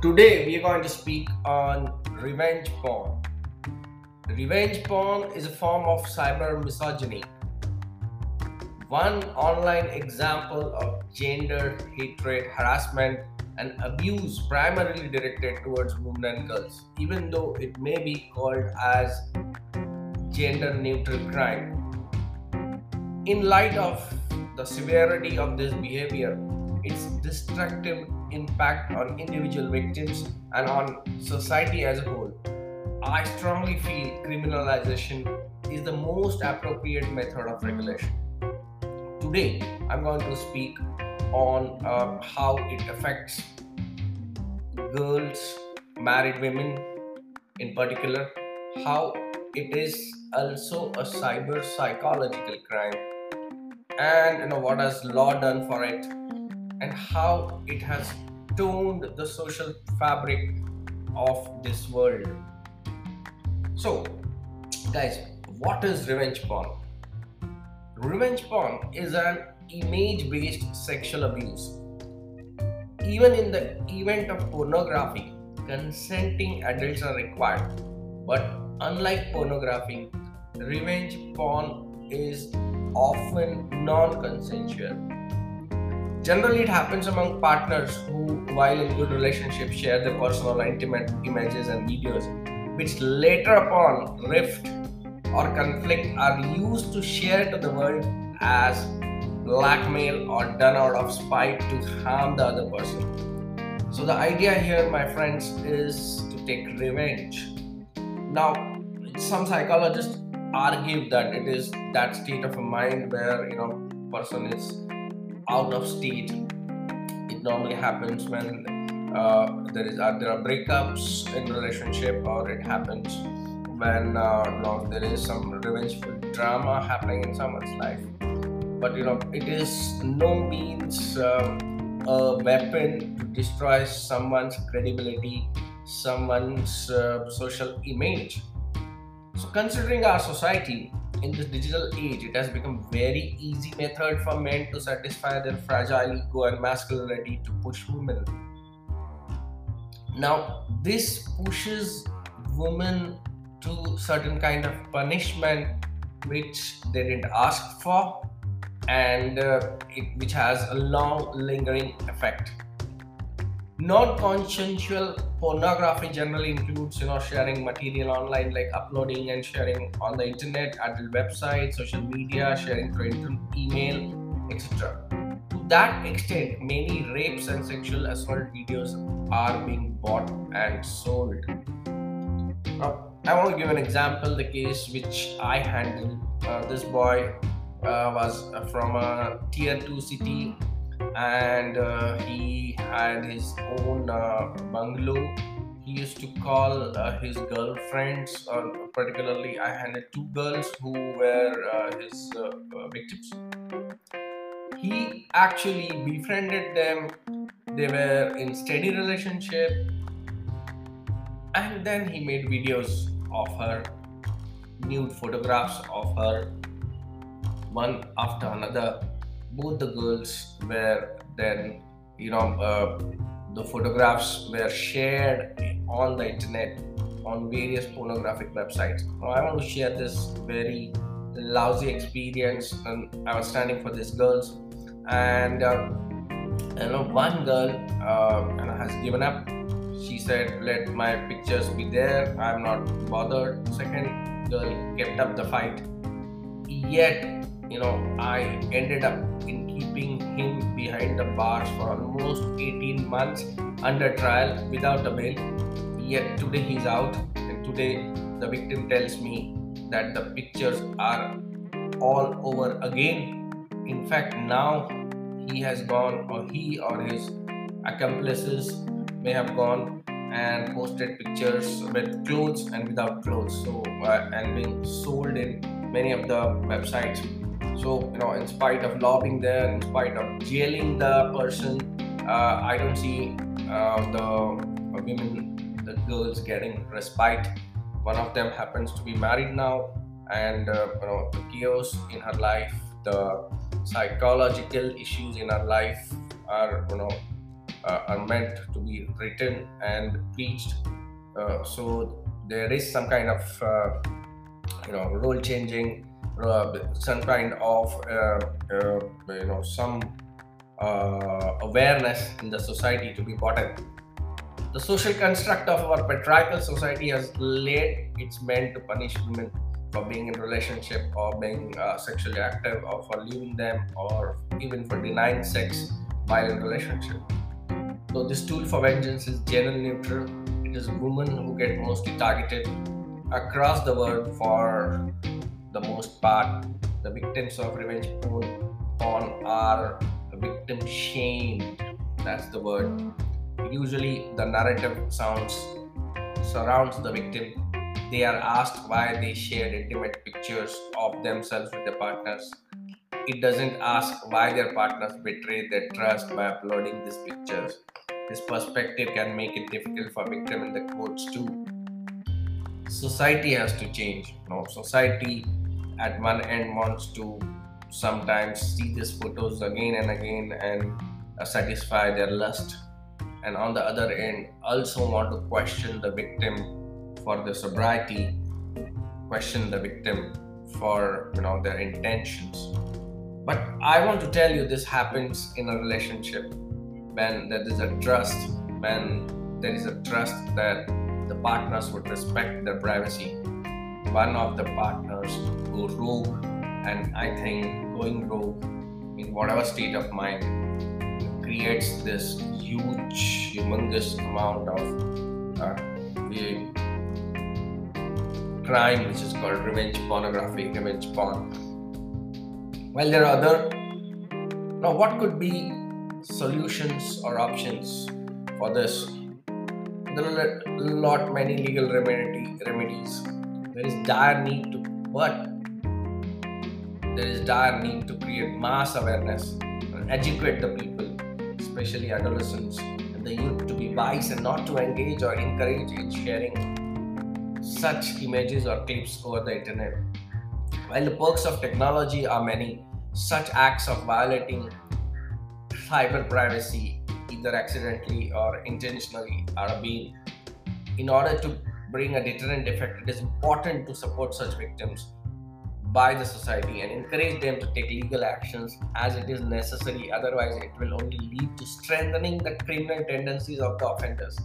Today we are going to speak on revenge porn. Revenge porn is a form of cyber misogyny. One online example of gender hatred, harassment, and abuse primarily directed towards women and girls, even though it may be called as gender neutral crime. In light of the severity of this behavior, its destructive impact on individual victims and on society as a whole, I strongly feel criminalization is the most appropriate method of regulation. Today, I'm going to speak on uh, how it affects girls, married women in particular, how it is also a cyber psychological crime, and you know what has law done for it, and how it has toned the social fabric of this world. So, guys, what is revenge porn? Revenge porn is an image based sexual abuse. Even in the event of pornography, consenting adults are required. But unlike pornography, revenge porn is often non consensual. Generally, it happens among partners who, while in good relationships, share their personal intimate images and videos, which later upon rift or conflict are used to share to the world as blackmail or done out of spite to harm the other person. So, the idea here, my friends, is to take revenge. Now, some psychologists argue that it is that state of mind where you know person is out of state. It normally happens when uh, there is uh, there are breakups in relationship, or it happens when uh, there is some revengeful drama happening in someone's life. But you know, it is no means um, a weapon to destroy someone's credibility, someone's uh, social image. So, considering our society, in this digital age, it has become very easy method for men to satisfy their fragile ego and masculinity to push women. Now, this pushes women to certain kind of punishment which they didn't ask for and uh, it, which has a long lingering effect non-consensual pornography generally includes you know sharing material online like uploading and sharing on the internet adult websites social media sharing through email etc to that extent many rapes and sexual assault videos are being bought and sold. Now, i want to give an example the case which i handled uh, this boy uh, was from a tier 2 city and uh, he had his own uh, bungalow. He used to call uh, his girlfriends, uh, particularly, I had two girls who were uh, his uh, victims. He actually befriended them, they were in steady relationship, and then he made videos of her, nude photographs of her, one after another both the girls were then you know uh, the photographs were shared on the internet on various pornographic websites. Now i want to share this very lousy experience and i was standing for these girls. And uh, you know one girl uh, has given up. She said let my pictures be there. I'm not bothered. Second girl kept up the fight. Yet you know, I ended up in keeping him behind the bars for almost 18 months under trial without a bail. Yet today he's out, and today the victim tells me that the pictures are all over again. In fact, now he has gone, or he or his accomplices may have gone and posted pictures with clothes and without clothes, so uh, and being sold in many of the websites so, you know, in spite of lobbying there, in spite of jailing the person, uh, I don't see uh, the women, the girls getting respite. One of them happens to be married now, and uh, you know, the chaos in her life, the psychological issues in her life are, you know, uh, are meant to be written and preached. Uh, so there is some kind of uh, you know role changing, uh, some kind of uh, uh, you know some awareness in the society to be brought in. The social construct of our patriarchal society has laid its men to punish women for being in relationship or being uh, sexually active or for leaving them or even for denying sex while in relationship. So this tool for vengeance is gender neutral. It is women who get mostly targeted across the world for the most part. The victims of revenge porn, are victim shamed. That's the word. Usually the narrative sounds surrounds the victim they are asked why they shared intimate pictures of themselves with their partners. It doesn't ask why their partners betrayed their trust by uploading these pictures. This perspective can make it difficult for victim in the courts too. Society has to change. You know, society at one end wants to sometimes see these photos again and again and uh, satisfy their lust and on the other end also want to question the victim for their sobriety, question the victim for you know their intentions. But I want to tell you this happens in a relationship when there is a trust, when there is a trust that the partners would respect their privacy. One of the partners rogue, and I think going rogue in whatever state of mind creates this huge, humongous amount of uh, crime which is called revenge pornography, revenge porn. While there are other, now what could be solutions or options for this? There are a lot many legal remedy, remedies. There is dire need to, but there is dire need to create mass awareness and educate the people, especially adolescents and the youth, to be wise and not to engage or encourage in sharing such images or clips over the internet. While the perks of technology are many, such acts of violating cyber privacy, either accidentally or intentionally, are being. In order to bring a deterrent effect, it is important to support such victims by the society and encourage them to take legal actions as it is necessary. Otherwise, it will only lead to strengthening the criminal tendencies of the offenders.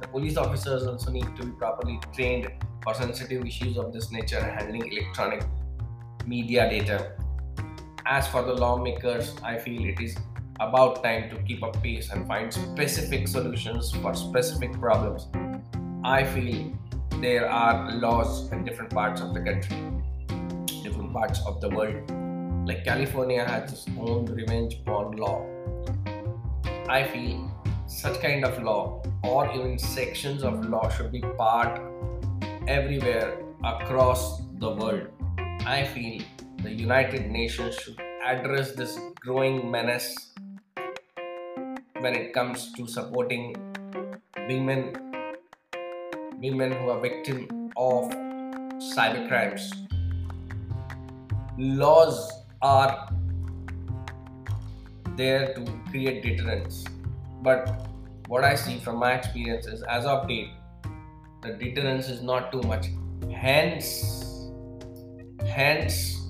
The police officers also need to be properly trained for sensitive issues of this nature handling electronic media data. As for the lawmakers, I feel it is about time to keep up pace and find specific solutions for specific problems. I feel there are laws in different parts of the country, parts of the world. Like California has its own revenge porn law. I feel such kind of law or even sections of law should be part everywhere across the world. I feel the United Nations should address this growing menace when it comes to supporting women women who are victim of cybercrimes. Laws are there to create deterrence, but what I see from my experience is as of date, the deterrence is not too much. Hence hence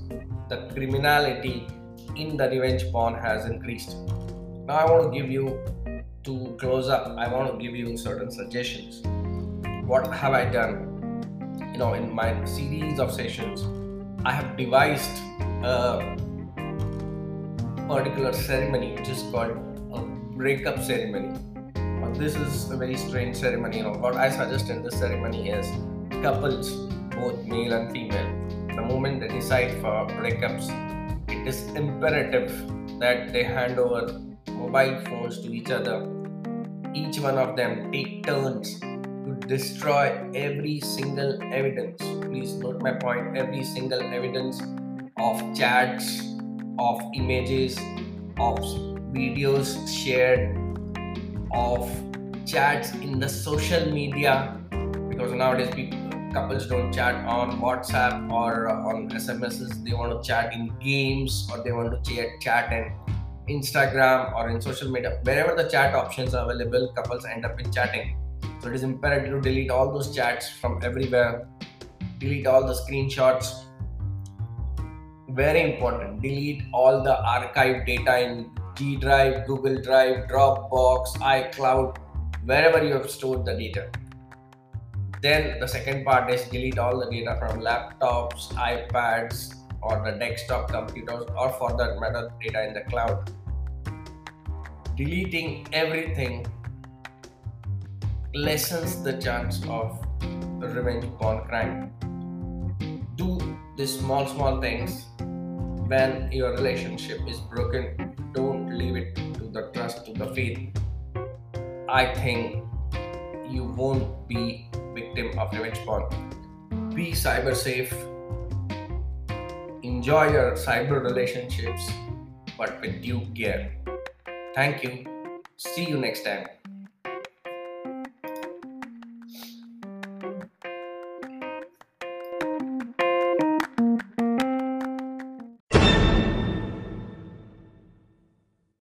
the criminality in the revenge porn has increased. Now i want to give you to close up. I want to give you certain suggestions. What have i done? You know in my series of sessions i have devised a particular ceremony which is called a breakup ceremony this is a very strange ceremony. What I suggest in this ceremony is couples, both male and female, the moment they decide for breakups, it is imperative that they hand over mobile phones to each other. Each one of them take turns destroy every single evidence. Please note my point every single evidence of chats, of images, of videos shared of chats in the social media because nowadays people couples don't chat on whatsapp or uh, on smss they want to chat in games or they want to chat chat and Instagram or in social media, wherever the chat options are available, couples end up in chatting. So it is imperative to delete all those chats from everywhere, delete all the screenshots. Very important, delete all the archived data in G Drive, Google Drive, Dropbox, iCloud, wherever you have stored the data. Then the second part is delete all the data from laptops, iPads, or the desktop computers, or for that matter, data in the cloud. Deleting everything lessens the chance of revenge porn crime. Do these small, small things when your relationship is broken. Don't leave it to the trust, to the faith. I think you won't be victim of revenge porn. Be cyber safe. Enjoy your cyber relationships, but with due care. Thank you. See you next time.